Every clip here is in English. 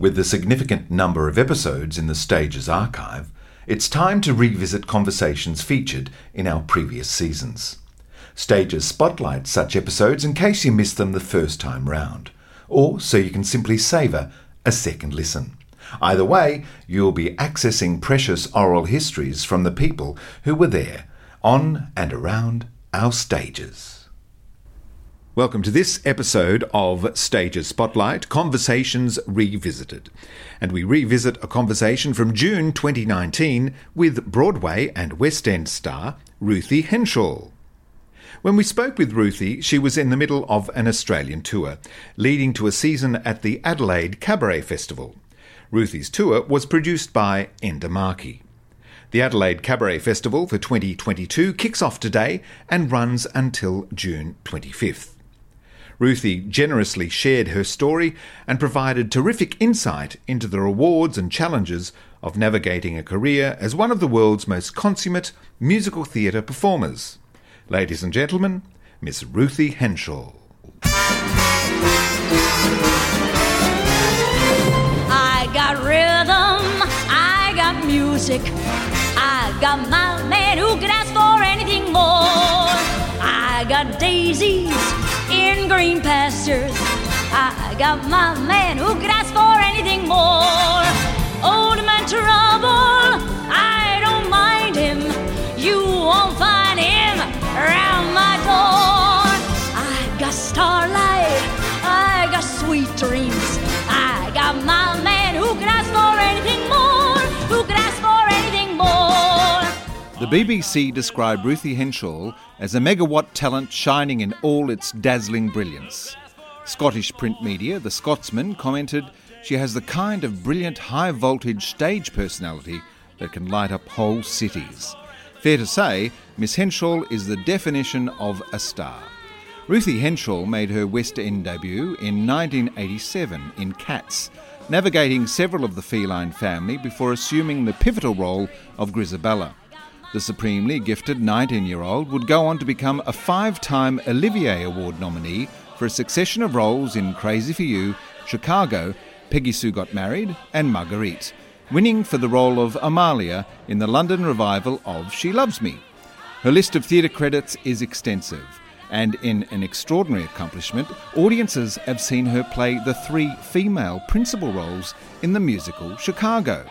With the significant number of episodes in the Stages archive, it's time to revisit conversations featured in our previous seasons. Stages spotlight such episodes in case you missed them the first time round, or so you can simply savour a second listen. Either way, you'll be accessing precious oral histories from the people who were there, on and around our stages. Welcome to this episode of Stages Spotlight Conversations Revisited. And we revisit a conversation from June 2019 with Broadway and West End star Ruthie Henshall. When we spoke with Ruthie, she was in the middle of an Australian tour, leading to a season at the Adelaide Cabaret Festival. Ruthie's tour was produced by Enda Markey. The Adelaide Cabaret Festival for 2022 kicks off today and runs until June 25th. Ruthie generously shared her story and provided terrific insight into the rewards and challenges of navigating a career as one of the world's most consummate musical theatre performers. Ladies and gentlemen, Miss Ruthie Henshall. I got rhythm, I got music, I got my man who could ask for anything more. I got daisies in green pastures. I got my man who could ask for anything more. Old man trouble, I BBC described Ruthie Henshall as a megawatt talent shining in all its dazzling brilliance. Scottish print media, The Scotsman, commented she has the kind of brilliant high voltage stage personality that can light up whole cities. Fair to say, Miss Henshall is the definition of a star. Ruthie Henshall made her West End debut in 1987 in Cats, navigating several of the feline family before assuming the pivotal role of Grizabella. The supremely gifted 19 year old would go on to become a five time Olivier Award nominee for a succession of roles in Crazy for You, Chicago, Peggy Sue Got Married, and Marguerite, winning for the role of Amalia in the London revival of She Loves Me. Her list of theatre credits is extensive, and in an extraordinary accomplishment, audiences have seen her play the three female principal roles in the musical Chicago,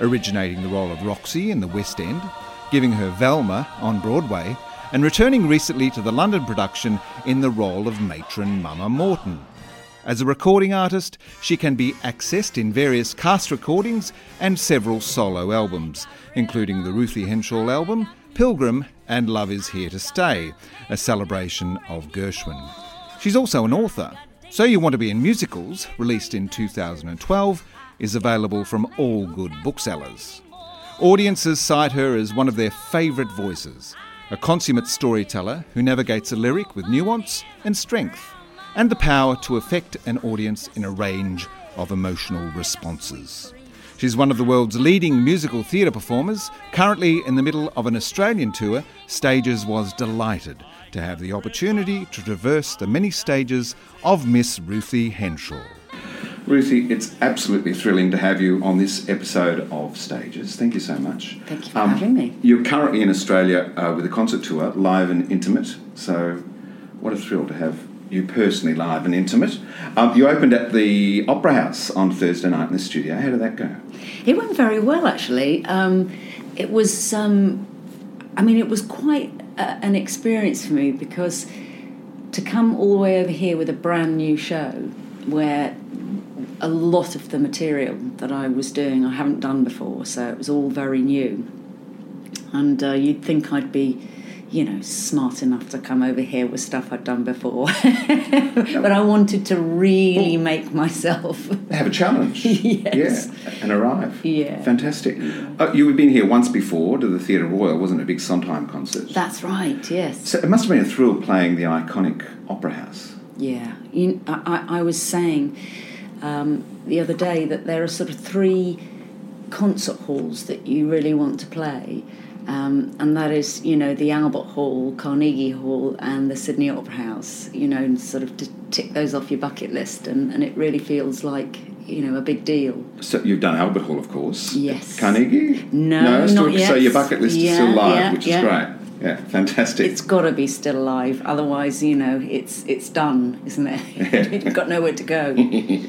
originating the role of Roxie in the West End, giving her Velma on Broadway, and returning recently to the London production in the role of matron Mama Morton. As a recording artist, she can be accessed in various cast recordings and several solo albums, including the Ruthie Henshall album, Pilgrim, and Love Is Here to Stay, a celebration of Gershwin. She's also an author. So You Want to Be in Musicals, released in 2012, is available from all good booksellers. Audiences cite her as one of their favourite voices, a consummate storyteller who navigates a lyric with nuance and strength, and the power to affect an audience in a range of emotional responses. She's one of the world's leading musical theatre performers. Currently in the middle of an Australian tour, Stages was delighted to have the opportunity to traverse the many stages of Miss Ruthie Henshall. Ruthie, it's absolutely thrilling to have you on this episode of Stages. Thank you so much. Thank you for um, having me. You're currently in Australia uh, with a concert tour, live and intimate. So, what a thrill to have you personally live and intimate. Um, you opened at the Opera House on Thursday night in the studio. How did that go? It went very well, actually. Um, it was, um, I mean, it was quite a, an experience for me because to come all the way over here with a brand new show where a lot of the material that I was doing I haven't done before, so it was all very new. And uh, you'd think I'd be, you know, smart enough to come over here with stuff I'd done before. but I wanted to really make myself have a challenge. yes. Yeah, and arrive. Yeah. Fantastic. Uh, you had been here once before to the Theatre Royal, wasn't it? A big Sondheim concert. That's right, yes. So it must have been a thrill playing the iconic Opera House. Yeah. You, I, I was saying um, the other day that there are sort of three concert halls that you really want to play. Um, and that is, you know, the Albert Hall, Carnegie Hall, and the Sydney Opera House, you know, and sort of to tick those off your bucket list. And, and it really feels like, you know a big deal. So you've done Albert Hall, of course. Yes. Carnegie? No, still, not yet. So your bucket list is still live, yeah, which yeah. is great. Yeah, fantastic. It's got to be still alive, otherwise, you know, it's it's done, isn't it? You've got nowhere to go.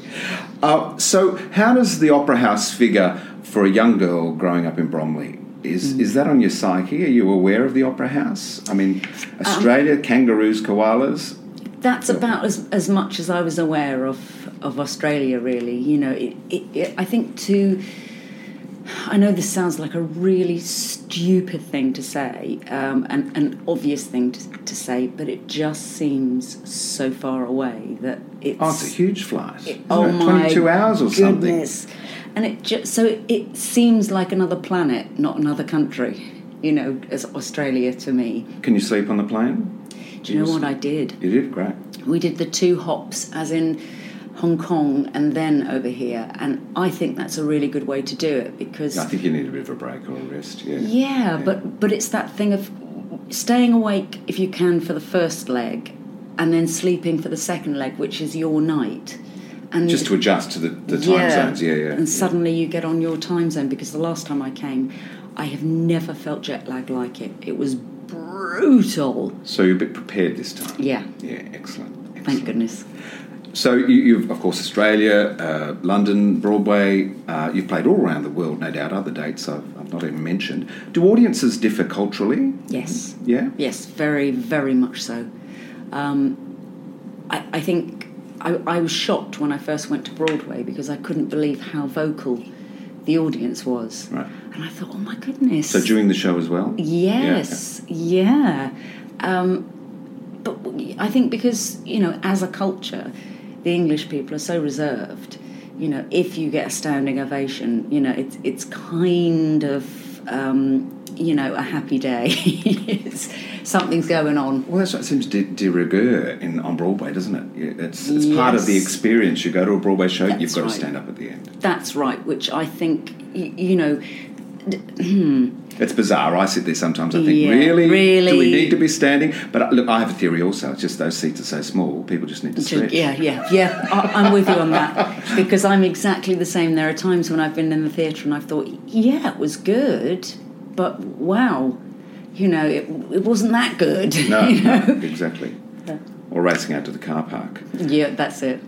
Uh, so, how does the Opera House figure for a young girl growing up in Bromley? Is, Mm. is that on your psyche? Are you aware of the Opera House? I mean, Um, Australia, kangaroos, koalas. That's about as, as much as I was aware of of Australia. Really, you know, it, it, it, I think to. I know this sounds like a really stupid thing to say, um, and an obvious thing to, to say, but it just seems so far away that it's. Oh, it's a huge flight. It- oh my 22 hours or something. And it just so it, it seems like another planet, not another country. You know, as Australia to me. Can you sleep on the plane? Do you know what I did? You did? Great. We did the two hops, as in Hong Kong and then over here, and I think that's a really good way to do it because I think you need a bit of a break or a rest, yeah. yeah, but but it's that thing of staying awake if you can for the first leg, and then sleeping for the second leg, which is your night. And Just to adjust to the, the time zones, yeah, yeah. And suddenly you get on your time zone because the last time I came, I have never felt jet lag like it. It was brutal. So you're a bit prepared this time? Yeah, Yeah, excellent. excellent. thank goodness. So you, you've, of course, Australia, uh, London, Broadway. Uh, you've played all around the world, no doubt. Other dates I've, I've not even mentioned. Do audiences differ culturally? Yes. Yeah. Yes, very, very much so. Um, I, I think I, I was shocked when I first went to Broadway because I couldn't believe how vocal the audience was. Right. And I thought, oh my goodness. So during the show as well. Yes, yeah. Um, but I think because, you know, as a culture, the English people are so reserved. You know, if you get a standing ovation, you know, it's, it's kind of, um, you know, a happy day. something's going on. Well, that's what seems de, de rigueur in on Broadway, doesn't it? It's, it's part of the experience. You go to a Broadway show, That's you've got right. to stand up at the end. That's right, which I think, y- you know, It's bizarre. I sit there sometimes. I think, Yeah, really, do we need to be standing? But uh, look, I have a theory also. It's just those seats are so small. People just need to stretch. Yeah, yeah, yeah. I, I'm with you on that because I'm exactly the same. There are times when I've been in the theatre and I've thought, yeah, it was good, but wow, you know, it, it wasn't that good. No, you know? no, exactly. Or racing out to the car park. Yeah, that's it.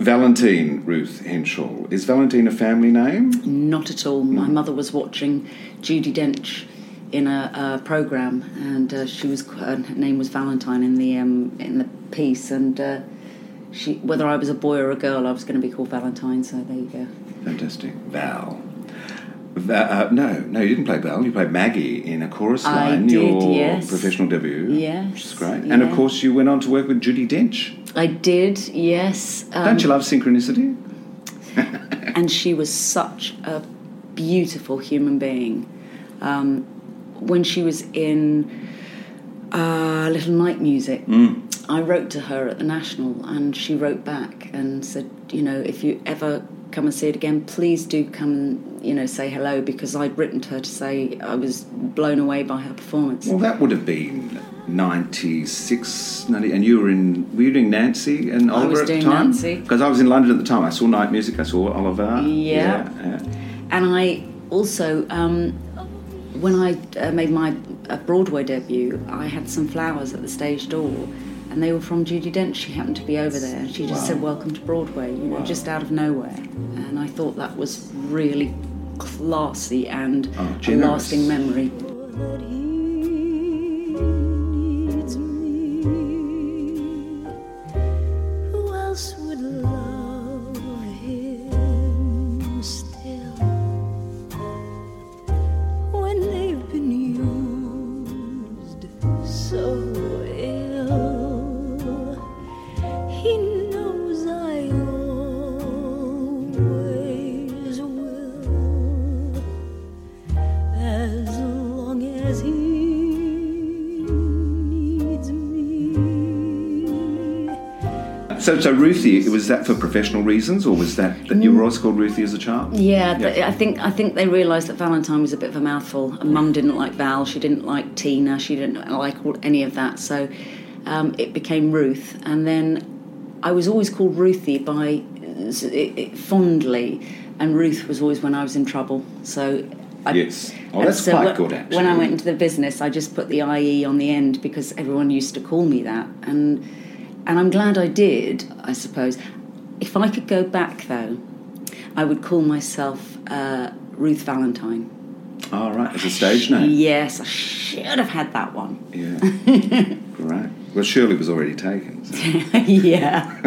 Valentine Ruth Henshall. Is Valentine a family name? Not at all. My mother was watching Judi Dench in a, a program, and uh, she was her name was Valentine in the um, in the piece, and uh, she whether I was a boy or a girl, I was going to be called Valentine. So there you go. Fantastic. Val. Uh, no, no, you didn't play Val. You played Maggie in a chorus line, did, your yes. professional debut. Yes, Which is great. And of course, you went on to work with Judi Dench. I did, yes. Um, Don't you love synchronicity? and she was such a beautiful human being. Um, when she was in uh, Little Night Music, I wrote to her at the National, and she wrote back and said, you know, if you ever come and see it again, please do come and you know say hello because I'd written to her to say I was blown away by her performance. Well, that would have been 96, 90, and you were in, were you doing Nancy and Oliver was at the doing time? Nancy. Because I was in London at the time. I saw Night Music, I saw Oliver. Yeah. yeah. And I also, um, when I uh, made my uh, Broadway debut, I had some flowers at the stage door, and they were from Judi Dench. She happened to be over there, and she just Wow. said, "Welcome to Broadway," you know, just out of nowhere. And I thought that was really classy and Oh, a lasting memory. So, so Ruthie, was that for professional reasons, or was that that you were always called Ruthie as a child? Yeah, Yeah. I think I think they realised that Valentine was a bit of a mouthful. And Mum didn't like Val, she didn't like Tina, she didn't like any of that. So um, it became Ruth, and then I was always called Ruthie by it, it, fondly, and Ruth was always when I was in trouble. So. I, Yes. Oh, that's so quite when- good, actually. When I went into the business, I just put the IE on the end because everyone used to call me that, and and I'm glad I did. I suppose. If I could go back though, I would call myself uh, Ruth Valentine. All right, as a stage name. Yes, I should have had that one. Yeah. Great. Well, Shirley was already taken. so. yeah.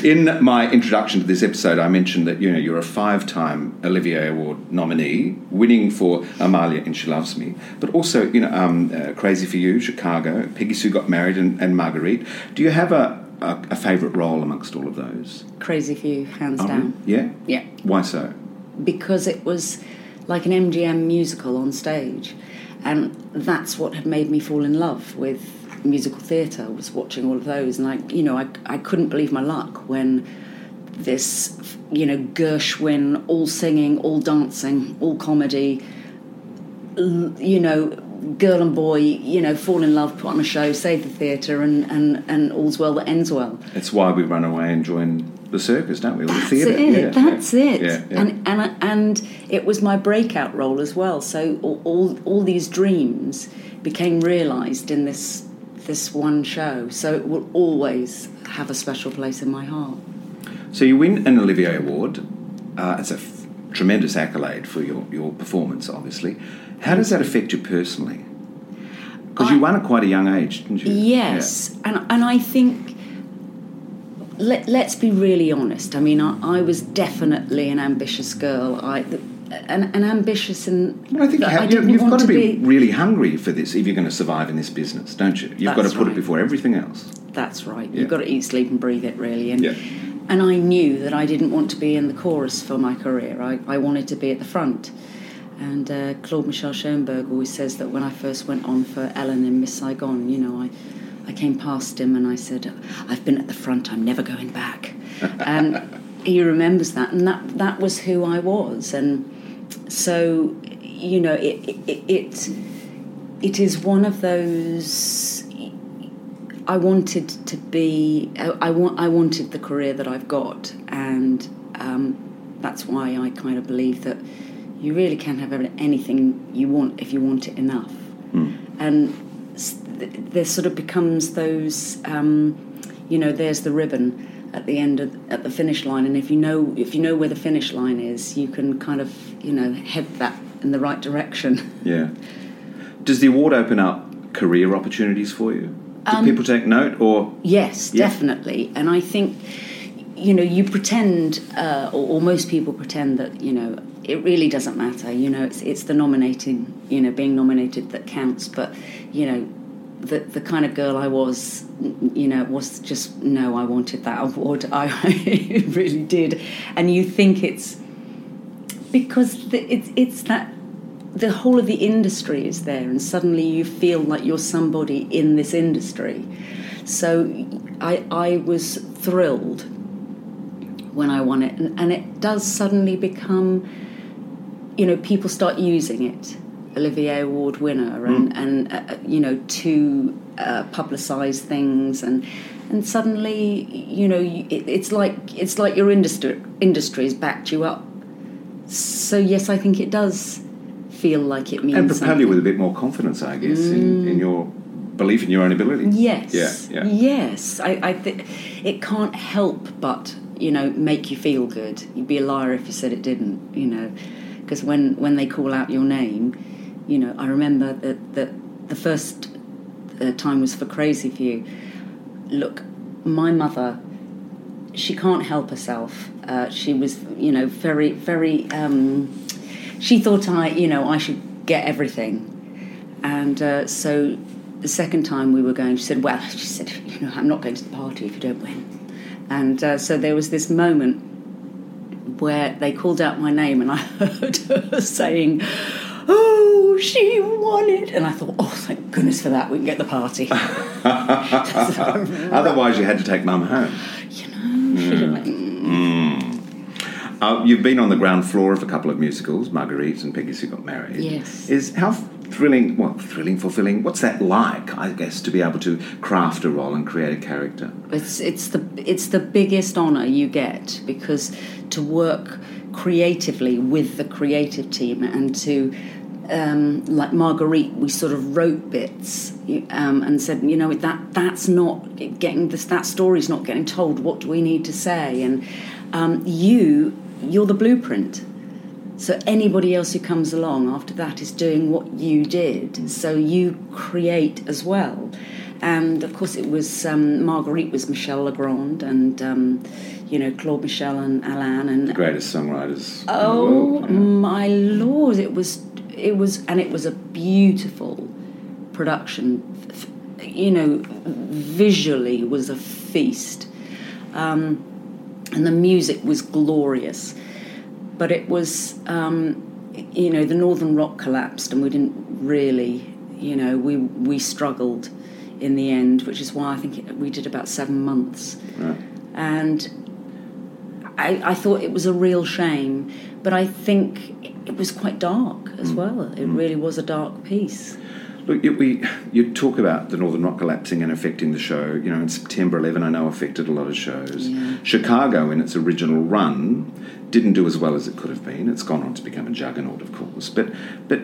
In my introduction to this episode, I mentioned that you know you're a five-time Olivier Award nominee, winning for Amalia and She Loves Me, but also you know um, uh, Crazy for You, Chicago, Peggy Sue Got Married, and, and Marguerite. Do you have a, a, a favourite role amongst all of those? Crazy for you, hands Oh, down. Yeah. Yeah. Why so? because it was like an MGM musical on stage, and that's what had made me fall in love with musical theatre. Was watching all of those, and I, you know, I, I couldn't believe my luck when this, you know, Gershwin, all singing, all dancing, all comedy, you know, girl and boy, you know, fall in love, put on a show, save the theatre, and, and, and all's well that ends well. That's why we run away and join the circus, don't we? Or the That's theatre. it. Yeah, That's yeah. it. Yeah, yeah. And and and it was my breakout role as well. So all all, all these dreams became realised in this this one show. So it will always have a special place in my heart. So you win an Olivier Award. Uh, it's a f- tremendous accolade for your, your performance, obviously. How does that affect you personally? Because you won at quite a young age, didn't you? Yes, and and I think let let's be really honest. I mean, I, I was definitely an ambitious girl. I an, an ambitious and Well, I think have, I you, want got to to be, really hungry for this if you're going to survive in this business, don't you? You've got to put it before everything else. That's right. Yeah. You've got to eat, sleep, and breathe it, really. And Yeah. and I knew that I didn't want to be in the chorus for my career. I, I wanted to be at the front. And uh, Claude Michel Schönberg always says that when I first went on for Ellen in Miss Saigon, you know, I, I came past him and I said, I've been at the front, I'm never going back. and he remembers that, and that, that was who I was. And so, you know, it, it, it, it is one of those I wanted to be. I, I want. I wanted the career that I've got, and um, that's why I kind of believe that you really can have anything you want if you want it enough. And s- th- there sort of becomes those. Um, you know, there's the ribbon at the end of at the finish line, and if you know if you know where the finish line is, you can kind of you know head that in the right direction. Yeah. Does the award open up career opportunities for you? Do Um, people take note or Yes, Yeah. definitely. And I think, you know, you pretend, uh, or, or most people pretend that, you know, it really doesn't matter. You know, it's it's the nominating, you know, being nominated that counts. But, you know, the the kind of girl I was, you know, was just no. I wanted that award. I really did. And you think it's because the, it's it's that the whole of the industry is there, and suddenly you feel like you're somebody in this industry. So I I was thrilled when I won it, and, and it does suddenly become, you know, people start using it. Olivier Award winner, and and uh, you know to uh, publicise things, and and suddenly you know it, it's like it's like your industry industry's backed you up. So yes, I think it does feel like it means and propel something. you with a bit more confidence, I guess, in, in your belief in your own ability. Yes. Yeah, yeah. Yes. I, I think it can't help but you know make you feel good. You'd be a liar if you said it didn't. You know, because when when they call out your name, you know, I remember that that the first uh, time was for Crazy for You. Look, my mother. She can't help herself. Uh, she was, you know, very, very. Um, she thought I, you know, I should get everything, and uh, so the second time we were going, she said, "Well," she said, "You know, I'm not going to the party if you don't win." And uh, so there was this moment where they called out my name, and I heard her saying, "Oh, she won it!" And I thought, "Oh, thank goodness for that. We can get the party." Otherwise, you had to take mum home. you know, should have went, Uh, you've been on the ground floor of a couple of musicals, Marguerite and Peggy Sue Got Married. Yes. Is how thrilling, well, thrilling, fulfilling. What's that like? I guess to be able to craft a role and create a character. It's it's the it's the biggest honour you get because to work creatively with the creative team and to um, like Marguerite, we sort of wrote bits um, and said, you know, that that's not getting this that story's not getting told. What do we need to say? And um, you, you're the blueprint. So anybody else who comes along after that is doing what you did. So you create as well. And of course, it was um, Marguerite was Michel Legrand and um, you know Claude Michel and Alain and the greatest songwriters. Oh world, my lord! It was it was and it was a beautiful production. You know, visually was a feast, um, and the music was glorious. But it was, um, you know, the Northern Rock collapsed, and we didn't really, you know, we we struggled in the end, which is why I think it, we did about seven months. Right. And I, I, thought it was a real shame, but I think it was quite dark as mm. well. It mm. really was a dark piece. Look, we you talk about the Northern Rock collapsing and affecting the show. You know, in September 11, I know affected a lot of shows. Yeah. Chicago, in its original run, didn't do as well as it could have been. It's gone on to become a juggernaut, of course. But but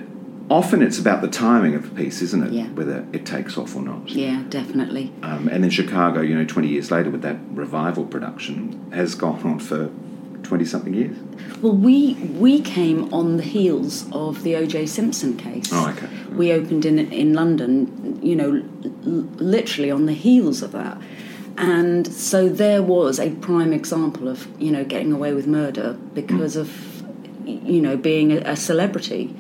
often it's about the timing of a piece, isn't it? Yeah. Whether it takes off or not. Yeah, definitely. Um, and then Chicago, you know, 20 years later with that revival production, has gone on for 20 something years? Well, we we came on the heels of the O.J. Simpson case. Oh, okay. We opened in in London, you know, l- literally on the heels of that, and so there was a prime example of you know getting away with murder because mm. of you know being a, a, celebrity,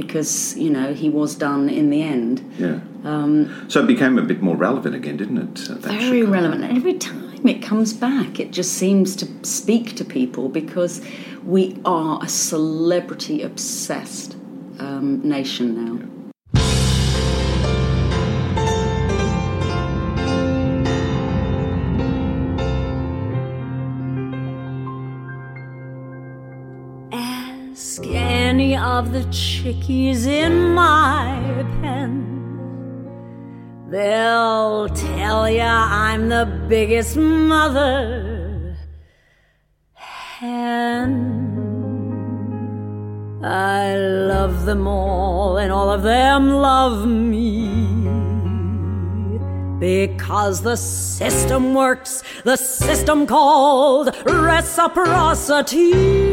because you know he was done in the end. Yeah. Um, so it became a bit more relevant again, didn't it? Very relevant. Every time it comes back. It just seems to speak to people because we are a celebrity obsessed um, nation now. Ask any of the chickies in my pen They'll tell ya I'm the biggest mother hen. I love them all, and all of them love me. Because the system works, the system called reciprocity.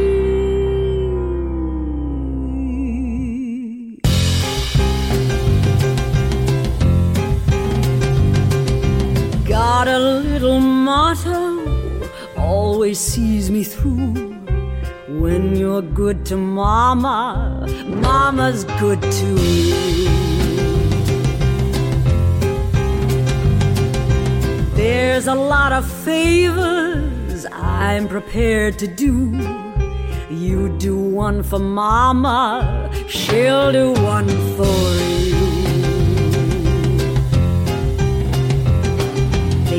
Motto, always sees me through. When you're good to mama, mama's good to you. There's a lot of favors I'm prepared to do. You do one for mama, she'll do one for you.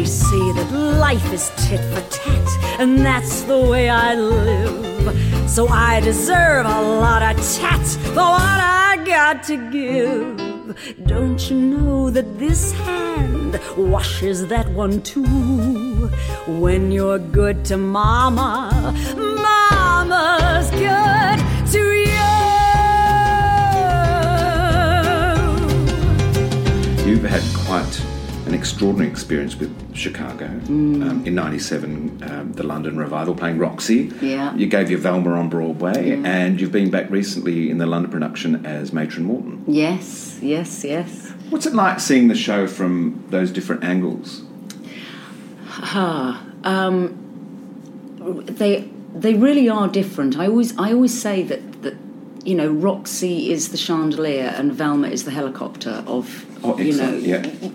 See that life is tit for tat, and that's the way I live. So I deserve a lot of tat for what I got to give. Don't you know that this hand washes that one too? When you're good to mama, mama's good to you. You've had quite an extraordinary experience with Chicago. Mm. Um, in '97, um, the London revival playing Roxie. Yeah. You gave your Velma on Broadway, yeah. and you've been back recently in the London production as Matron Morton. Yes, yes, yes. What's it like seeing the show from those different angles? Ah, um, they they really are different. I always I always say that that you know Roxie is the chandelier and Velma is the helicopter of oh, you know yeah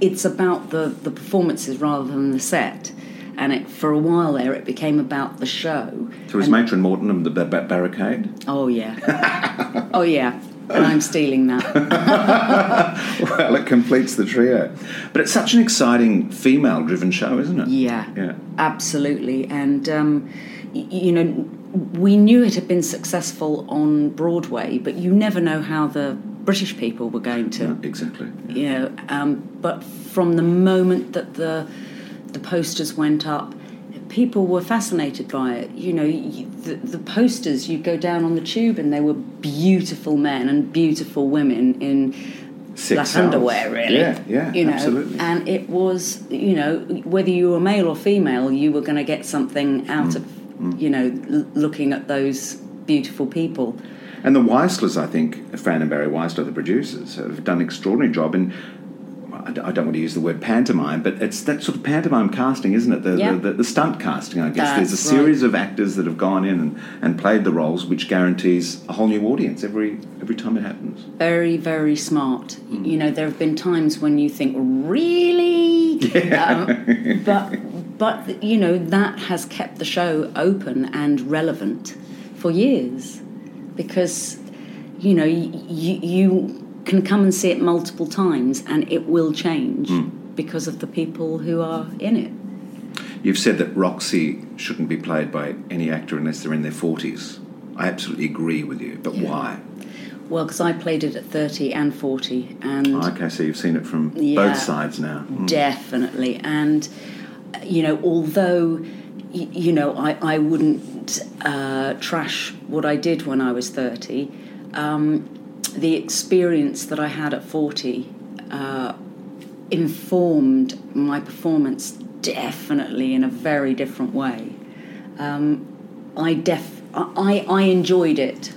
it's about the, the performances rather than the set. And it, for a while there, it became about the show. So was Matron Morton and the barricade? Oh, yeah. oh, yeah. And I'm stealing that. well, it completes the trio. But it's such an exciting female driven show, isn't it? Yeah. Yeah. Absolutely. And, um, y- you know, we knew it had been successful on Broadway, but you never know how the British people were going to. Yeah, exactly. You know, um, but from the moment that the the posters went up, people were fascinated by it. You know, you, the, the posters, you go down on the tube and they were beautiful men and beautiful women in Sex black sells. underwear, really. Yeah, yeah, you know, absolutely. And it was, you know, whether you were male or female, you were going to get something out Mm. of, you know, l- looking at those beautiful people. And the Weisslers, I think, Fran and Barry Weissler, the producers, have done an extraordinary job in. I don't want to use the word pantomime, but it's that sort of pantomime casting, isn't it? The, Yeah. the, the, the stunt casting, I guess. There's a That's right. series of actors that have gone in and, and played the roles, which guarantees a whole new audience every every time it happens. Very, very smart. Mm. You know, there have been times when you think, really? Um, but, but, you know, that has kept the show open and relevant for years because, you know, y- y- you can come and see it multiple times and it will change Mm. because of the people who are in it. You've said that Roxie shouldn't be played by any actor unless they're in their 40s. I absolutely agree with you, but Yeah. why? Well, because I played it at 30 and 40 and... Okay, so you've seen it from Yeah. both sides now. Mm. Definitely. And, you know, although, you know, I, I wouldn't uh, trash what I did when I was 30, um, the experience that I had at 40 uh, informed my performance definitely in a very different way. Um, I, def- I, I enjoyed it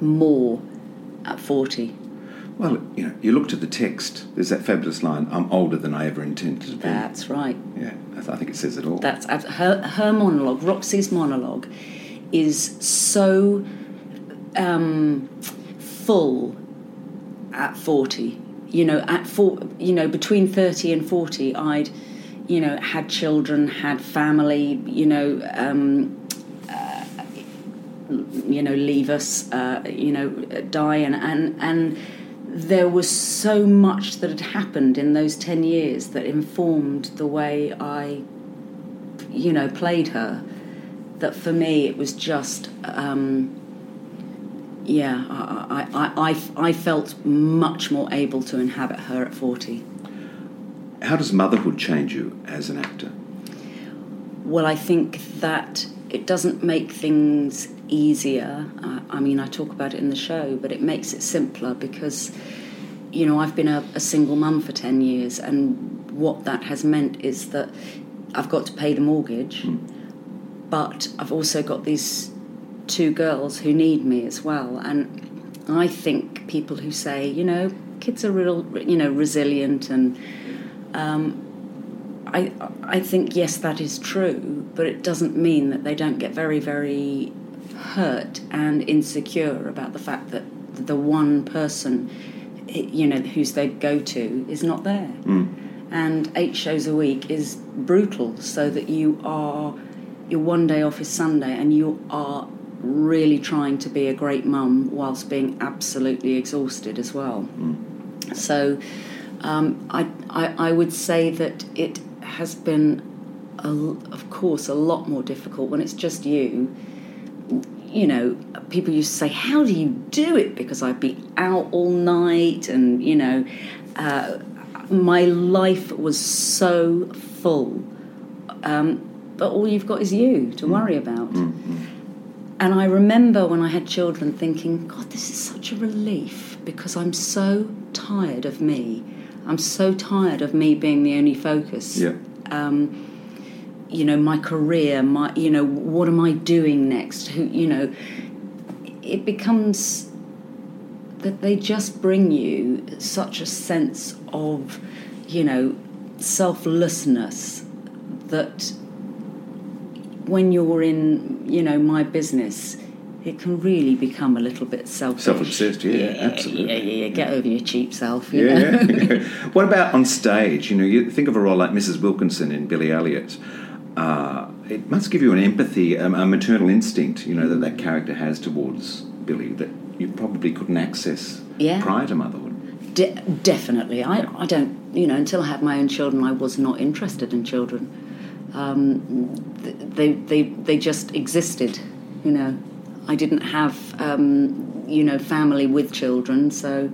more at 40. Well, you know, you looked at the text. There's that fabulous line, "I'm older than I ever intended to be." That's right. Yeah, I, th- I think it says it all. That's her her monologue. Roxie's monologue is so um, full at forty. You know, at four, you know, between thirty and forty, I'd, you know, had children, had family. You know, um, uh, you know, leave us. Uh, you know, die, and and and there was so much that had happened in those 10 years that informed the way I, you know, played her. That for me it was just, um, yeah, I, I, I, I, I felt much more able to inhabit her at 40. How does motherhood change you as an actor? Well, I think that it doesn't make things easier. Uh, I mean, I talk about it in the show, but it makes it simpler because, you know, I've been a, a single mum for 10 years, and what that has meant is that I've got to pay the mortgage, but I've also got these two girls who need me as well. And I think people who say, you know, kids are real, you know, resilient and I, I think yes, that is true, but it doesn't mean that they don't get very, very hurt and insecure about the fact that the one person, you know, who's their go to is not there. And eight shows a week is brutal, so that you are, your one day off is Sunday, and you are really trying to be a great mum whilst being absolutely exhausted as well. So um, I, I, I would say that it has been, a, of course, a lot more difficult when it's just you. You know, people used to say, How do you do it? Because I'd be out all night, and, you know, uh, my life was so full. Um, but all you've got is you to worry about. And I remember when I had children thinking, God, this is such a relief because I'm so tired of me. I'm so tired of me being the only focus. Yeah. Um, you know, my career, my, you know, what am I doing next? Who, you know, it becomes that they just bring you such a sense of, you know, selflessness that when you're in, you know, my business, it can really become a little bit selfish. Self-obsessed, yeah, absolutely. Yeah, yeah, yeah. Get over your cheap self. You Yeah. what about on stage? You know, you think of a role like Mrs. Wilkinson in Billy Elliot. Uh, it must give you an empathy, um, a maternal instinct, you know, that that character has towards Billy that you probably couldn't access Yeah. prior to motherhood. De- definitely. I, I don't, you know, until I had my own children, I was not interested in children. Um, they, they, they just existed, you know. I didn't have, um, you know, family with children. So,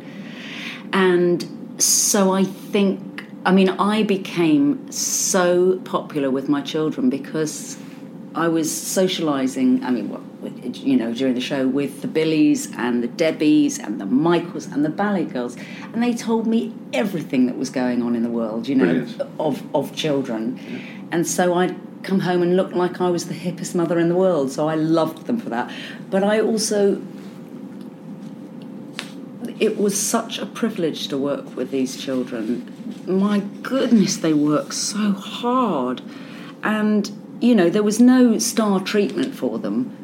and so I think, I mean, I became so popular with my children because I was socialising. I mean, what, you know, during the show with the Billies and the Debbies and the Michaels and the Ballet Girls, and they told me everything that was going on in the world, you know, Brilliant. of of children, and so I'd come home and look like I was the hippest mother in the world. So I loved them for that, but I also. It was such a privilege to work with these children. My goodness, they work so hard. And, you know, there was no star treatment for them.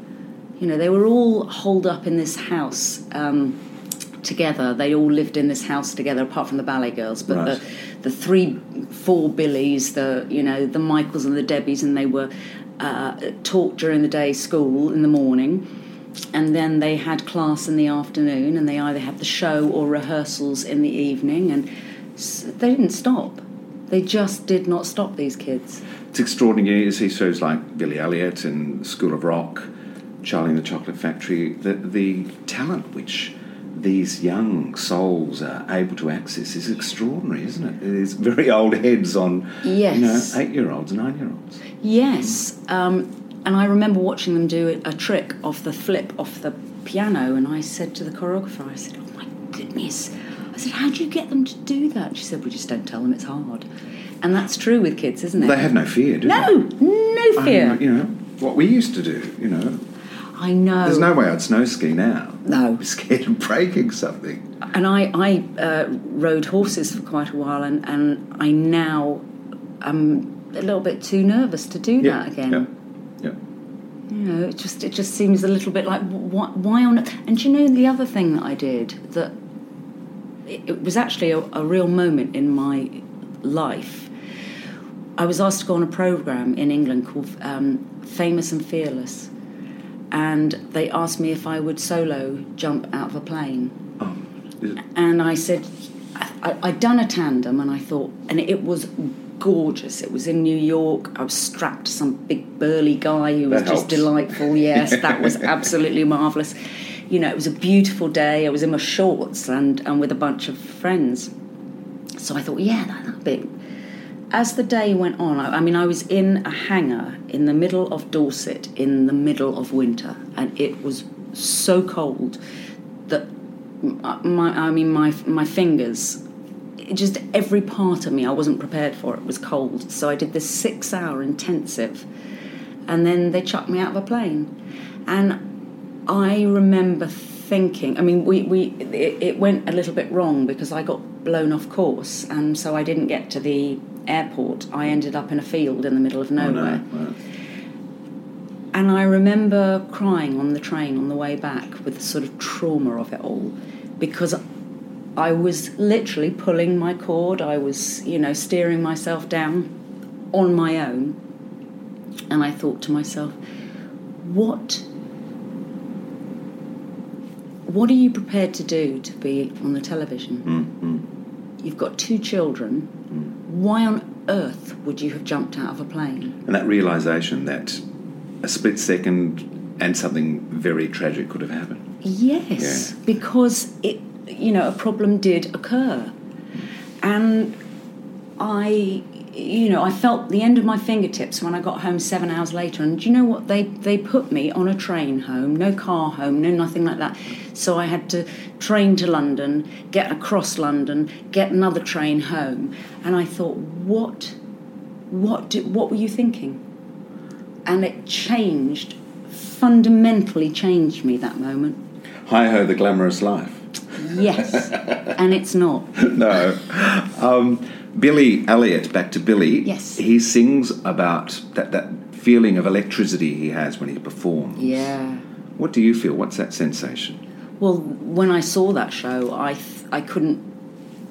You know, they were all holed up in this house um, together. They all lived in this house together, apart from the ballet girls. But Right. the, the three, four Billies, the you know, the Michaels and the Debbies, and they were uh, taught during the day, school in the morning, and then they had class in the afternoon, and they either had the show or rehearsals in the evening, and they didn't stop. They just did not stop. These kids. It's extraordinary. You see shows like Billy Elliot and School of Rock, Charlie and the Chocolate Factory. The the talent which these young souls are able to access is extraordinary, isn't it? It is very old heads on you know Yes. eight year olds, nine year olds. Yes, um, and I remember watching them do a trick off the flip off the piano, and I said to the choreographer, I said, "Oh my goodness!" I said, "How do you get them to do that?" She said, "We just don't tell them it's hard," and that's true with kids, isn't it? They have no fear, do no, they? no I fear. you know what we used to do. You know, I know. there's no way I'd snow ski now. No. Be scared of breaking something. and I, I uh, rode horses for quite a while, and, and I now am a little bit too nervous to do that again. Yeah. Yeah. You know, it just it just seems a little bit like why, why on and do you know the other thing that I did that it, was actually a, a real moment in my life. I was asked to go on a program in England called um, Famous and Fearless, and they asked me if I would solo jump out of a plane, Oh, and I said I, I'd done a tandem, and I thought, and it was gorgeous. It was in New York. I was strapped to some big burly guy who was That just helps. delightful. Yes, that was absolutely marvelous. You know, it was a beautiful day. I was in my shorts and and with a bunch of friends. So I thought, yeah, that, that'd be. As the day went on, I, I mean, I was in a hangar in the middle of Dorset in the middle of winter, and it was so cold that my, I mean, my my fingers, just every part of me, I wasn't prepared for it. Was cold, so I did this six-hour intensive, and then they chucked me out of a plane, and I remember thinking. I mean, we we it, it went a little bit wrong because I got blown off course, and so I didn't get to the airport. I ended up in a field in the middle of oh, nowhere. no. Well, And I remember crying on the train on the way back with the sort of trauma of it all because I was literally pulling my cord, I was, you know, steering myself down on my own. And I thought to myself, what what are you prepared to do to be on the television? Mm, mm. You've got two children. Mm. Why on earth would you have jumped out of a plane? And that realization that a split second and something very tragic could have happened. Yes, Yeah. because it, you know, a problem did occur, and I, you know, I felt the end of my fingertips when I got home seven hours later. And do you know what? They they put me on a train home, no car home, no nothing like that. So I had to train to London, get across London, get another train home, and I thought, what, what, do, what were you thinking? And it changed, fundamentally changed me that moment. Hi ho, the glamorous life. Yes, and it's not. no. Um, Billy Elliot, back to Billy. Yes. He sings about that, that feeling of electricity he has when he performs. Yeah. What do you feel? What's that sensation? Well, when I saw that show, I th- I couldn't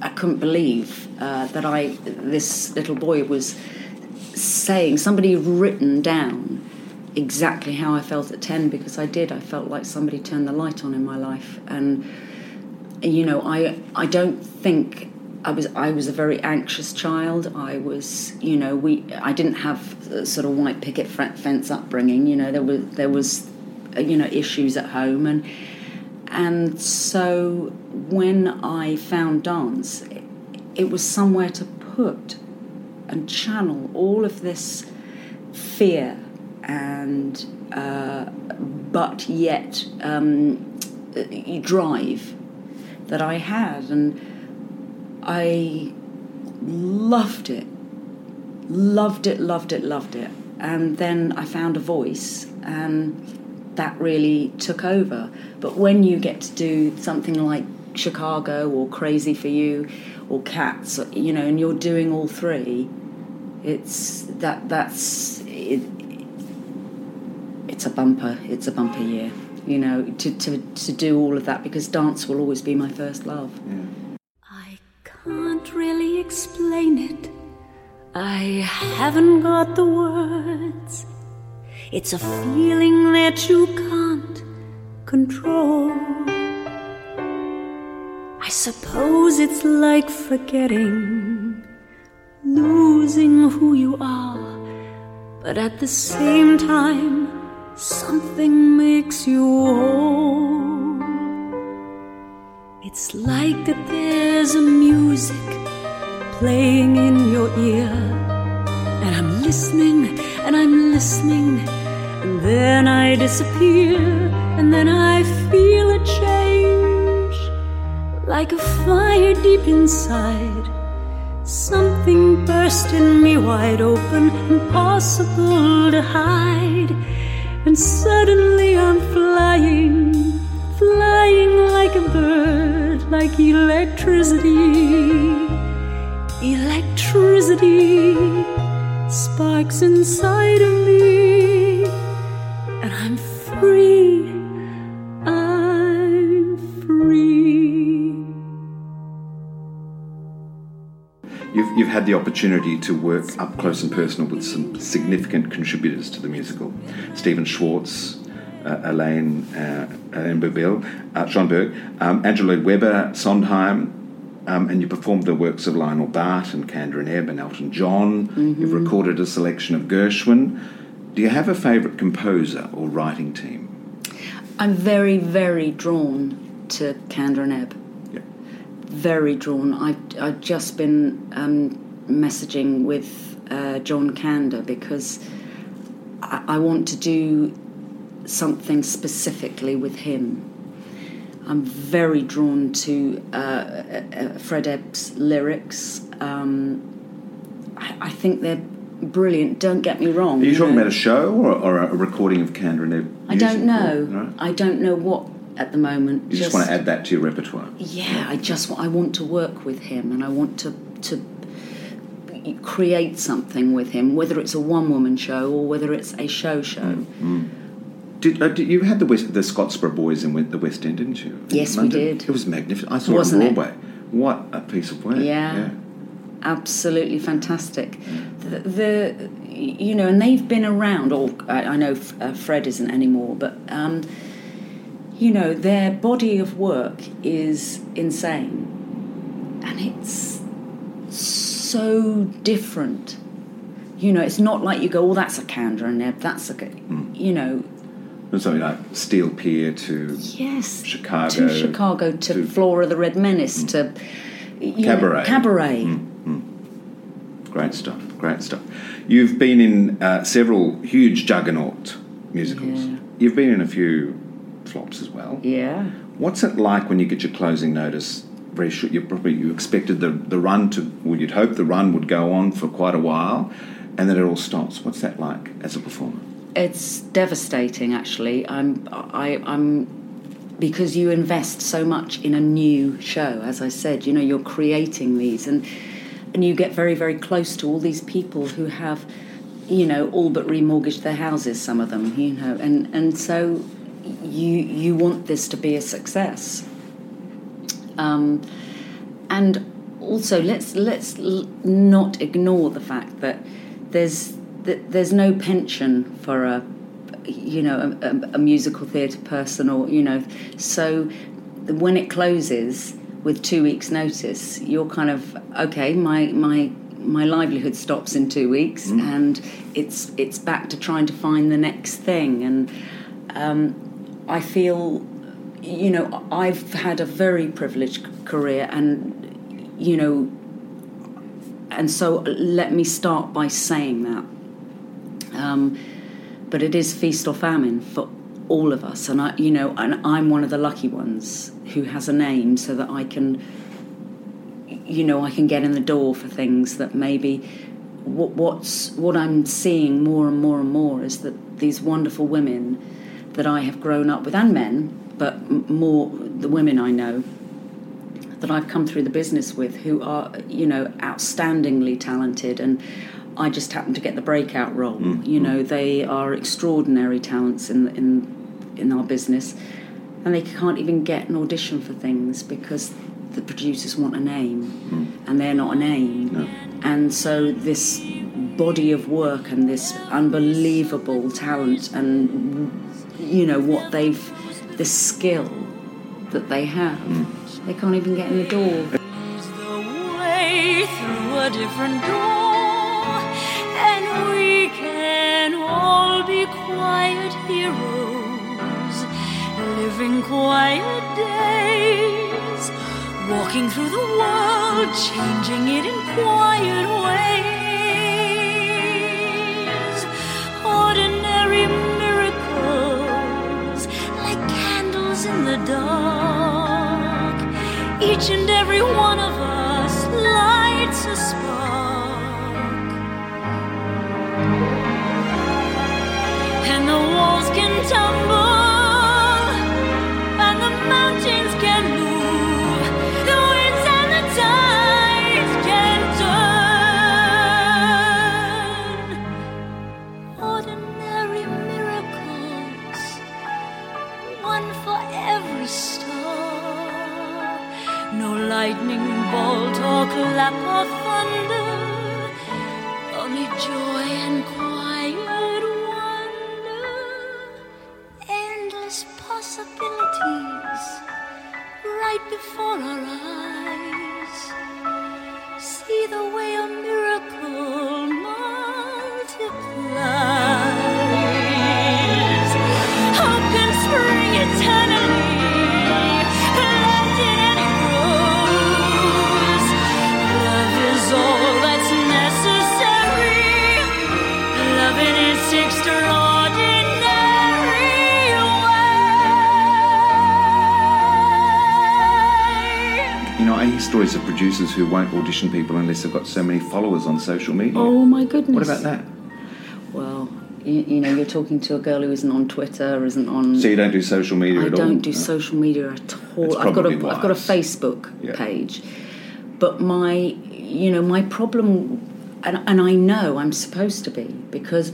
I couldn't believe uh, that I this little boy was saying somebody had written down exactly how I felt at ten because I did. I felt like somebody turned the light on in my life, and you know, I I don't think I was I was a very anxious child. I was, you know, we I didn't have sort of white picket fence upbringing. You know, there was there was uh, you know issues at home and and so when I found dance, it, it was somewhere to put and channel all of this fear and uh, but yet um, drive that I had, and I loved it, loved it, loved it, loved it. And then I found a voice, and that really took over. But when you get to do something like Chicago or Crazy for You or Cats, you know, and you're doing all three, it's that that's it, it's a bumper. It's a bumper year, you know, to, to, to do all of that because dance will always be my first love. I really explain it. I haven't got the words. It's a feeling that you can't control. I suppose it's like forgetting, losing who you are, but at the same time, something makes you whole. It's like that there's a music playing in your ear, and I'm listening and I'm listening, and then I disappear, and then I feel a change like a fire deep inside. Something burst in me wide open, impossible to hide. And suddenly I'm flying, flying like a bird, like electricity. Electricity sparks inside of me, and I'm free. I'm free. You've, you've had the opportunity to work up close and personal with some significant contributors to the musical Stephen Schwartz, Elaine uh, Emberville, uh, Schönberg, um, Angela Weber, Sondheim, um, and you performed the works of Lionel Bart and Kander and Ebb and Elton John. You've recorded a selection of Gershwin. Do you have a favourite composer or writing team? I'm very, very drawn to Kander and Ebb. Yeah. Very drawn. I've, I've just been um, messaging with uh, John Kander because I, I want to do something specifically with him. I'm very drawn to uh, uh, uh, Fred Ebb's lyrics. Um, I, I think they're brilliant. Don't get me wrong. Are you talking know. about a show or, or a recording of Kander and Ebb? I don't know. No? I don't know what at the moment. You just, want to add that to your repertoire. Yeah, I just I want to work with him, and I want to to create something with him, whether it's a one woman show or whether it's a show show. Did, uh, did you had the West, the Scottsboro Boys in the West End, didn't you? Yes, we did. It was magnificent. I saw Wasn't it it? on Broadway. What a piece of work! Yeah. Absolutely fantastic. The, the you know, and they've been around. Or I, I know F- uh, Fred isn't anymore, but um, you know, their body of work is insane, and it's so different. You know, it's not like you go, "Oh, that's a Kander and Ebb." That's a, g-" you know, From something like Steel Pier to yes, Chicago, to Chicago, to, to- Flora the Red Menace, mm. to you know, Cabaret. cabaret. Mm, mm. great stuff. Great stuff. You've been in uh, several huge juggernaut musicals. Yeah. You've been in a few flops as well. Yeah. What's it like when you get your closing notice? Very short. You probably you expected the the run to. Well, you'd hope the run would go on for quite a while, and then it all stops. What's that like as a performer? It's devastating, actually. I'm, I, I'm, because you invest so much in a new show. As I said, you know, you're creating these, and and you get very, very close to all these people who have, you know, all but remortgaged their houses. Some of them, you know, and and so you you want this to be a success. Um, and also, let's let's not ignore the fact that there's there's no pension for a you know a, a, a musical theatre person or you know so when it closes with two weeks notice you're kind of okay my my my livelihood stops in two weeks and it's it's back to trying to find the next thing and um, I feel, you know, I've had a very privileged career, and you know, and so let me start by saying that. Um, but it is feast or famine for all of us, and I, you know, and I'm one of the lucky ones who has a name, so that I can, you know, I can get in the door for things that maybe. What, what's what I'm seeing more and more and more is that these wonderful women that I have grown up with, and men, but more the women I know that I've come through the business with, who are you know outstandingly talented and. I just happen to get the breakout role. Mm, you know, mm. they are extraordinary talents in in in our business, and they can't even get an audition for things because the producers want a name, mm. and they're not a name. And so this body of work and this unbelievable talent and you know what they've the skill that they have, they can't even get in the door. Be quiet heroes, living quiet days, walking through the world, changing it in quiet ways. Ordinary miracles, like candles in the dark. Each and every one of us lights a spark. Audition people unless they've got so many followers on social media. Oh my goodness! What about that? Well, you, you know, you're talking to a girl who isn't on Twitter, isn't on. So you don't do social media I at all? I don't do No? social media at all. That's I've got a have got a. Facebook Yeah. page, but my you know my problem, and, and I know I'm supposed to be because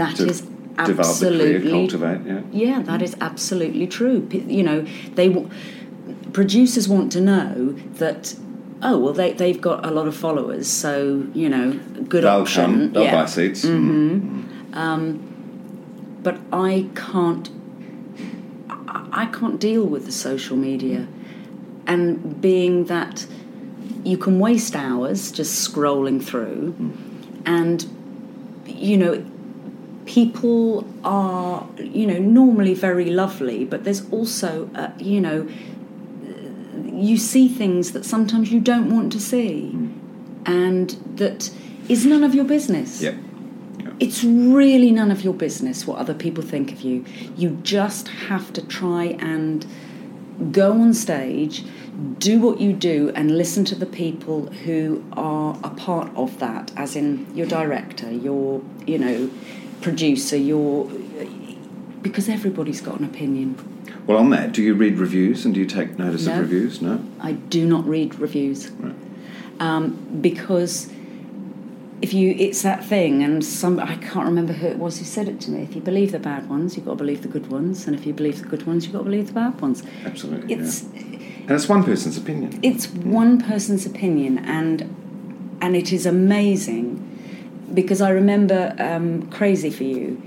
that To is develop the career, absolutely cultivate, yeah. yeah, that mm. is absolutely true. You know, they w- producers want to know that. Oh well, they they've got a lot of followers, so you know, good They'll option. come, they'll yeah. buy seats. Mm. but I can't I I can't deal with the social media and being that you can waste hours just scrolling through and you know people are you know normally very lovely but there's also uh, you know you see things that sometimes you don't want to see and that is none of your business Yeah. it's really none of your business what other people think of you. You just have to try and go on stage, do what you do, and listen to the people who are a part of that, as in your director, your, you know, producer, your. Because everybody's got an opinion. Well, on that, do you read reviews and do you take notice No. of reviews? No? I do not read reviews um, because if you, it's that thing, and some I can't remember who it was who said it to me. If you believe the bad ones, you've got to believe the good ones, and if you believe the good ones, you've got to believe the bad ones. Absolutely. It's yeah. And it's one person's opinion. it's one person's opinion, and and it is amazing because I remember um, Crazy for You.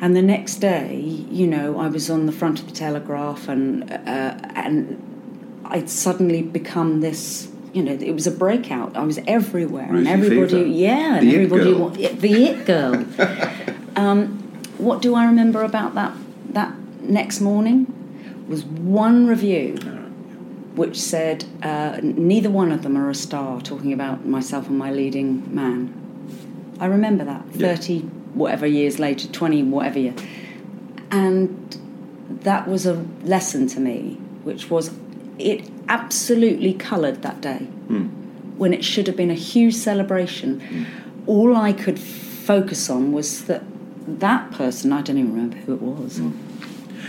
And the next day, you know, I was on the front of the Telegraph, and uh, and I'd suddenly become this. You know, it was a breakout. I was everywhere, and everybody, Fever. yeah, and The it everybody, wa- the it girl. um, what do I remember about that that next morning was one review which said uh, neither one of them are a star, talking about myself and my leading man. I remember that Yeah. 30 whatever years later, 20 whatever year. And that was a lesson to me, which was it absolutely coloured that day when it should have been a huge celebration. All I could focus on was that that person, I don't even remember who it was.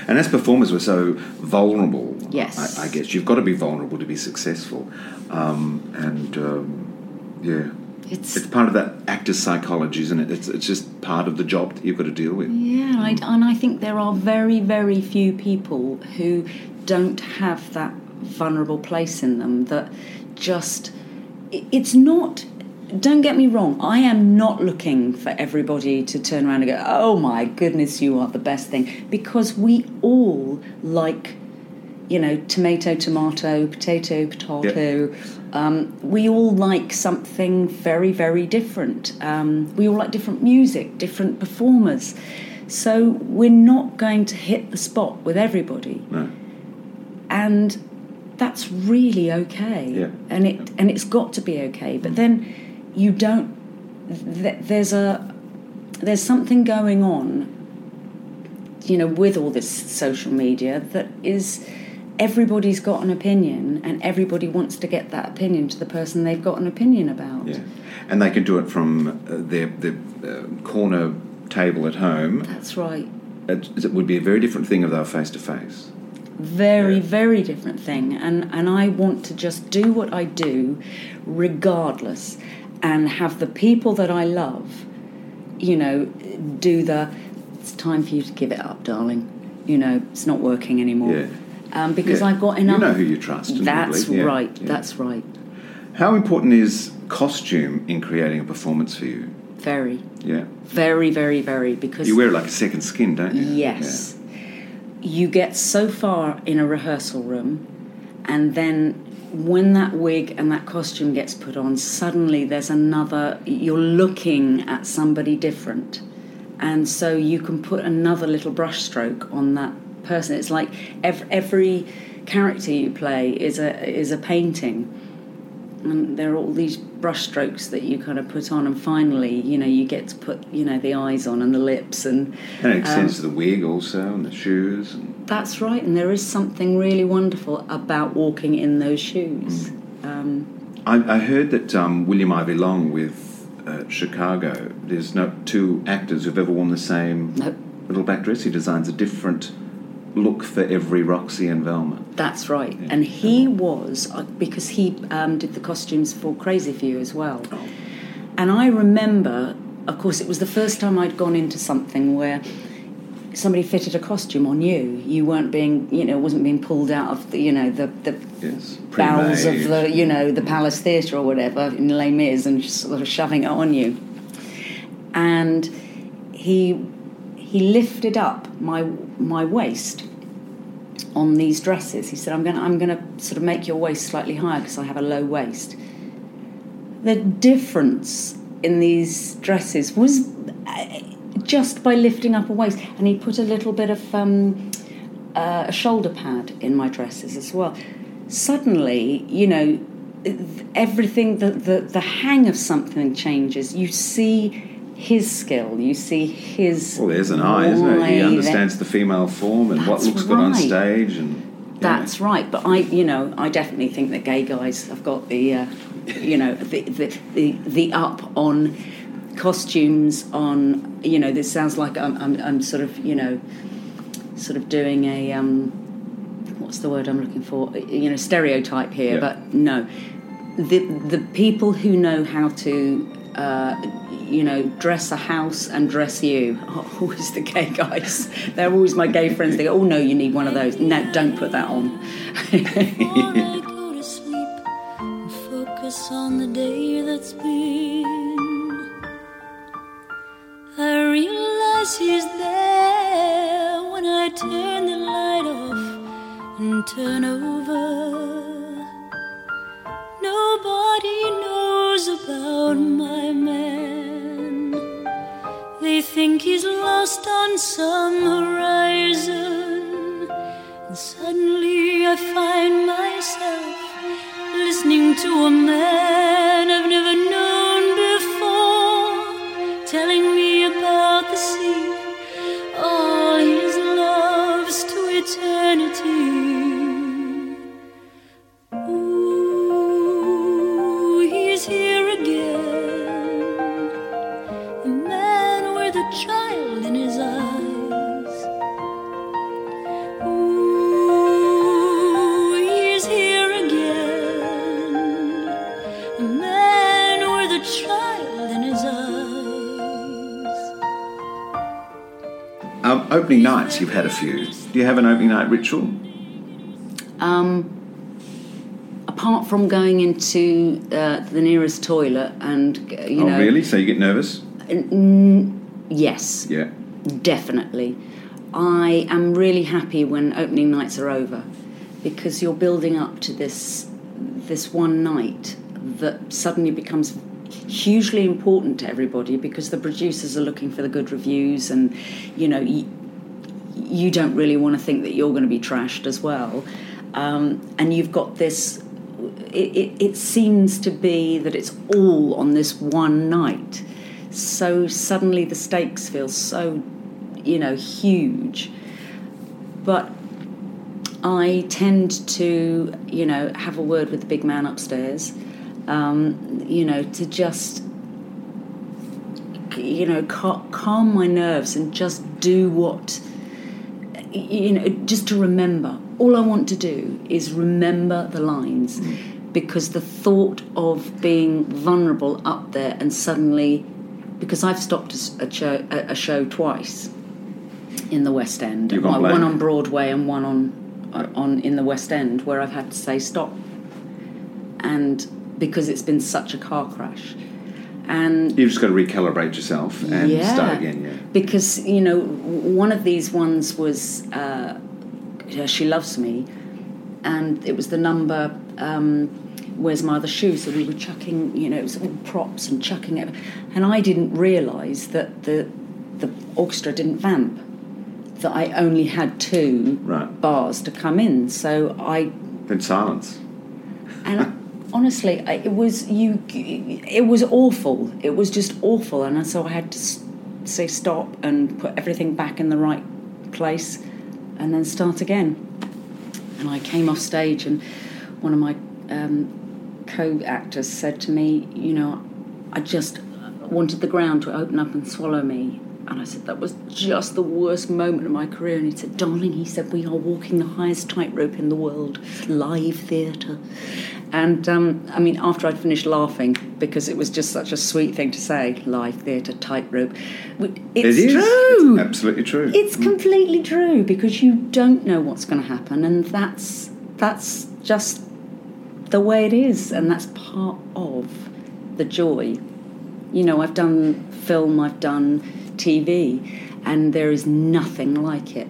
And as performers, we're so vulnerable. Yes. I, I guess you've got to be vulnerable to be successful, um, and um, yeah, It's, it's part of that actor's psychology, isn't it? It's, it's just part of the job that you've got to deal with. Yeah, I, and I think there are very, very few people who don't have that vulnerable place in them that just it's not. Don't get me wrong, I am not looking for everybody to turn around and go, oh my goodness, you are the best thing. Because we all like, you know, tomato, tomato, potato, potato. Um, we all like something very, very different. Um, we all like different music, different performers. So we're not going to hit the spot with everybody, No. and that's really okay. Yeah. And it and it's got to be okay. But then you don't. Th- there's a there's something going on. You know, with all this social media, that is everybody's got an opinion, and everybody wants to get that opinion to the person they've got an opinion about. Yeah, and they can do it from uh, their their uh, corner table at home. That's right. It, it would be a very different thing if they were face to face. very Yeah. very different thing and and i want to just do what i do regardless and have the people that i love you know do the it's time for you to give it up darling you know it's not working anymore Yeah. Um, because Yeah. i've got enough. You know who you trust you that's yeah, right yeah. that's right How important is costume in creating a performance for you? very Yeah, very very very because you wear it like a second skin, don't you? Yes. You get so far in a rehearsal room, and then when that wig and that costume gets put on, suddenly there's another, you're looking at somebody different. And so you can put another little brushstroke on that person. It's like every, every character you play is a, is a painting. And there are all these brushstrokes that you kind of put on, and finally, you know, you get to put, you know, the eyes on and the lips, and And it um, extends to the wig also and the shoes. And, that's right, and there is something really wonderful about walking in those shoes. Um, I, I heard that um, William Ivey Long with uh, Chicago, there's no two actors who've ever worn the same No. little black dress. He designs a different look for every Roxie and Velma. that's right, and he was uh, because he um, did the costumes for Crazy for You as well. Oh. And I remember, of course, it was the first time I'd gone into something where somebody fitted a costume on you. You weren't being, you know, wasn't being pulled out of the, you know, the the Yes, bowels of the, you know, the Palace Theatre or whatever in Les Mis and just sort of shoving it on you. And he he lifted up my my waist on these dresses. He said, "I'm going to I'm to sort of make your waist slightly higher because I have a low waist." The difference in these dresses was uh, just by lifting up a waist, and he put a little bit of um, uh, a shoulder pad in my dresses as well. Suddenly, you know, everything the, the the hang of something changes. You see his skill. You see his. Well, there's an eye, isn't it? He understands the female form and what looks good on stage, and yeah. That's right, but I, you know, I definitely think that gay guys have got the, uh, you know, the, the the the up on costumes on. You know, this sounds like I'm I'm, I'm sort of you know, sort of doing a um, what's the word I'm looking for? You know, stereotype here, Yeah. but no, the the people who know how to. Uh, you know, dress a house and dress you. are always the gay guys. They're always my gay friends. They go, "Oh no, you need one of those." No, don't put that on. wanna go to sleep and focus on the day that's been. I realize he's there when I turn the light off and turn over. Nobody knows about my man. They think he's lost on some horizon. Opening nights, you've had a few. Do you have an opening night ritual? Um, apart from going into uh, the nearest toilet and uh, you oh, know, really? So you get nervous? yes, Yeah. definitely. I am really happy when opening nights are over because you're building up to this this one night that suddenly becomes hugely important to everybody because the producers are looking for the good reviews and you know you, don't really want to think that you're going to be trashed as well. Um, and you've got this it, it, it seems to be that it's all on this one night. So suddenly the stakes feel so you know huge. But I tend to, you know, have a word with the big man upstairs, um, you know, to just, you know, cal- calm my nerves and just do what, you know, just to remember. All I want to do is remember the lines mm. because the thought of being vulnerable up there and suddenly, because I've stopped a show, a, show twice in the West End, one, one on Broadway and one on uh, on in the West End, where I've had to say stop, and because it's been such a car crash, and You've just got to recalibrate yourself and yeah, start again, yeah. Because you know, one of these ones was uh, "She Loves Me," and it was the number um, "Where's My Other Shoe?" So we were chucking, you know, it was all props and chucking it, and I didn't realise that the the orchestra didn't vamp. That I only had two Right. bars to come in, so I Then silence. and honestly, it was you. It was awful. It was just awful, and so I had to say stop and put everything back in the right place, and then start again. And I came off stage, and one of my um, co-actors said to me, "You know, I just wanted the ground to open up and swallow me." And I said, that was just the worst moment of my career. And he said, darling, he said, we are walking the highest tightrope in the world, live theatre. And um, I mean, after I'd finished laughing, because it was just such a sweet thing to say, live theatre, tightrope, it's It is. true. It's absolutely true. It's completely true because you don't know what's going to happen, and that's that's just the way it is, and that's part of the joy. You know, I've done film, I've done TV, and there is nothing like it.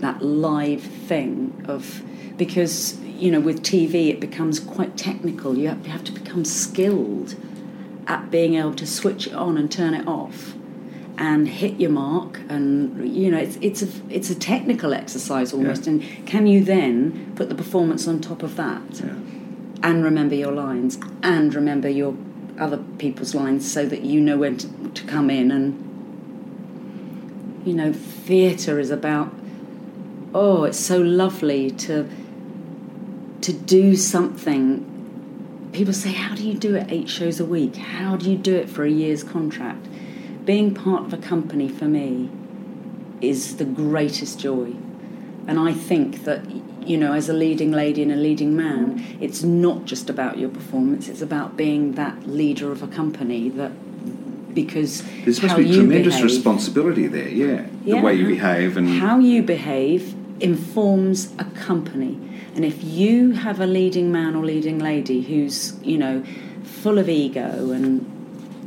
That live thing of because you know with TV it becomes quite technical. You have, you have to become skilled at being able to switch it on and turn it off and hit your mark and you know it's it's a it's a technical exercise almost Yeah. and can you then put the performance on top of that Yeah. and remember your lines and remember your other people's lines so that you know when to, to come in and you know theatre is about oh it's so lovely to to do something people say how do you do it eight shows a week how do you do it for a year's contract being part of a company for me is the greatest joy and i think that you know as a leading lady and a leading man it's not just about your performance it's about being that leader of a company that because There's supposed to be tremendous behave- responsibility there, yeah. yeah, the way you behave and how you behave informs a company. And if you have a leading man or leading lady who's you know full of ego and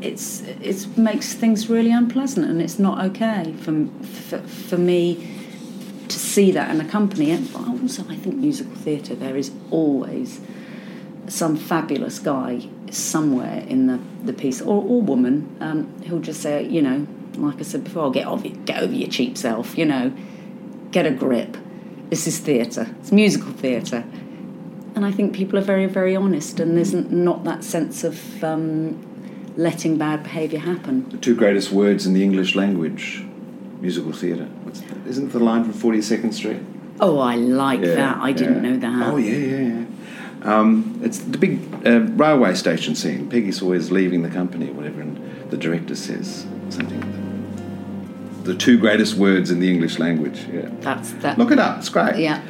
it's it makes things really unpleasant and it's not okay for for, for me to see that in a company. And also, I think musical theatre there is always some fabulous guy somewhere in the, the piece or, or woman um, who'll just say, you know, like I said before, get over, get over your cheap self, you know, get a grip. This is theatre, it's musical theatre. and I think people are very, very honest, and there's not that sense of um, letting bad behaviour happen. The two greatest words in the English language, musical theatre. Isn't the line from 42nd Street? Oh, I like Yeah, that. I didn't yeah. know that. Oh yeah, yeah, yeah. Um, it's the big uh, railway station scene. Peggy Sawyer's leaving the company, or whatever, and the director says something. The two greatest words in the English language. Yeah, That's that. look it up. It's great. Yeah.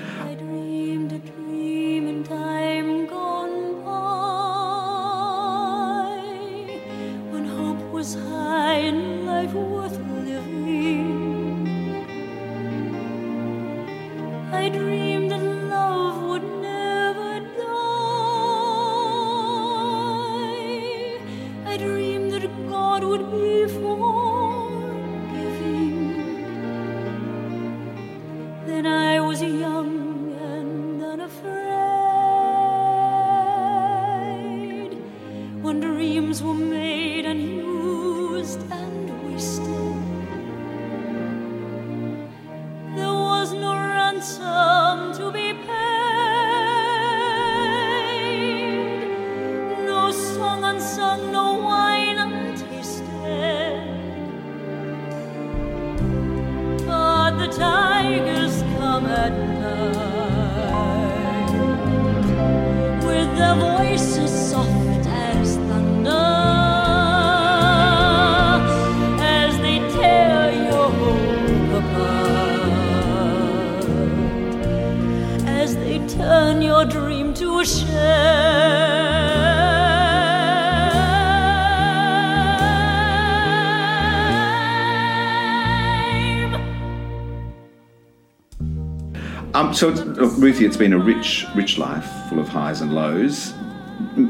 Um, so, it's, look, Ruthie, it's been a rich, rich life, full of highs and lows.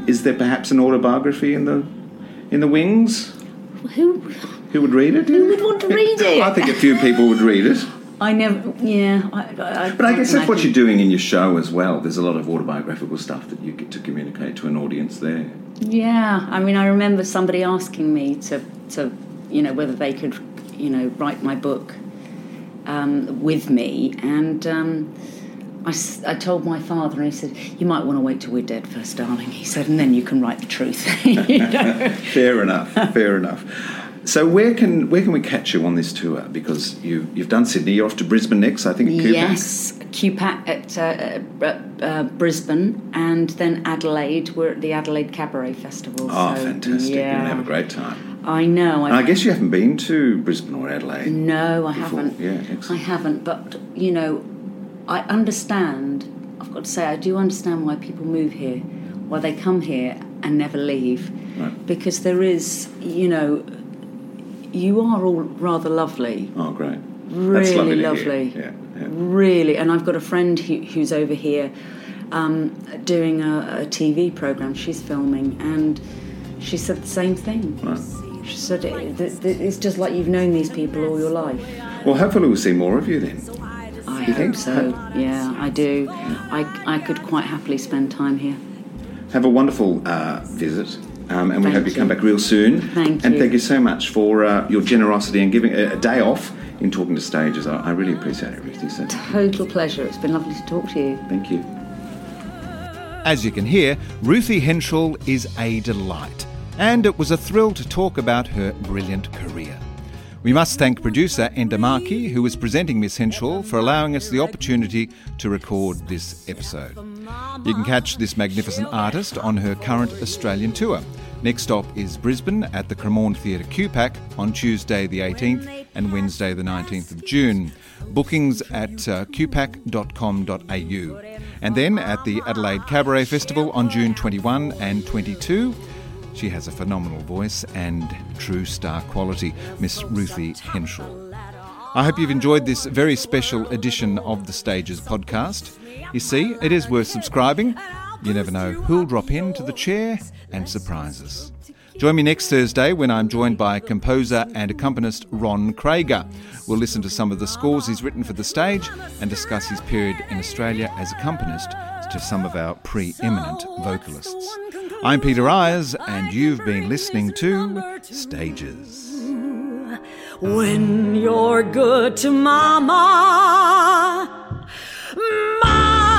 Is there perhaps an autobiography in the in the wings? Who? Who would read it? Who would want to read it? I think a few people would read it. I never. Yeah. I, I, But I guess that's what you're doing in your show as well. There's a lot of autobiographical stuff that you get to communicate to an audience there. Yeah, I mean, I remember somebody asking me to, to you know, whether they could, you know, write my book um, with me, and um, I, I told my father, and he said, "You might want to wait till we're dead first, darling." He said, and then you can write the truth. Fair enough. Fair enough. So where can where can we catch you on this tour? Because you you've done Sydney. You're off to Brisbane next, I think. At. Yes, QPAC at uh, uh, uh, Brisbane, and then Adelaide. We're at the Adelaide Cabaret Festival. Oh, so, fantastic! You're gonna have a great time. I know. And I guess you haven't been to Brisbane or Adelaide. No, I before. haven't. Yeah, I haven't, but you know, I understand. I've got to say, I do understand why people move here, why they come here and never leave, Right. because there is, you know, you are all rather lovely, Oh, great. Really lovely. lovely, Yeah, yeah. really. And I've got a friend who, who's over here um, doing a, a TV program. She's filming, and she said the same thing. Right. She said it, th- th- it's just like you've known these people all your life. Well, hopefully we'll see more of you then. I You hope think? so. Yeah, I do. I, I could quite happily spend time here. Have a wonderful uh, visit, um, and we Thank hope you, you. come back real soon. Thank and you. thank you so much for uh, your generosity and giving a, a day off in talking to stages. I, I really appreciate it, Ruthie. So Total pleasure. It's been lovely to talk to you. thank you. As you can hear, Ruthie Henshall is a delight, and it was a thrill to talk about her brilliant career. We must thank producer Enda Markey, who is presenting Miss Henshall, for allowing us the opportunity to record this episode. You can catch this magnificent artist on her current Australian tour. Next stop is Brisbane at the Cremorne Theatre QPAC on Tuesday the 18th and Wednesday the 19th of June. Bookings at uh, qpac.com.au. And then at the Adelaide Cabaret Festival on June 21 and 22. She has a phenomenal voice and true star quality, Miss Ruthie Henshall. I hope you've enjoyed this very special edition of the Stages podcast. You see, it is worth subscribing. You never know who'll drop into the chair and surprise us. Join me next Thursday when I'm joined by composer and accompanist Ron Krager. We'll listen to some of the scores he's written for the stage and discuss his period in Australia as accompanist to some of our preeminent vocalists. I'm Peter Eyers, and you've been listening to Stages. When you're good to mama, mama.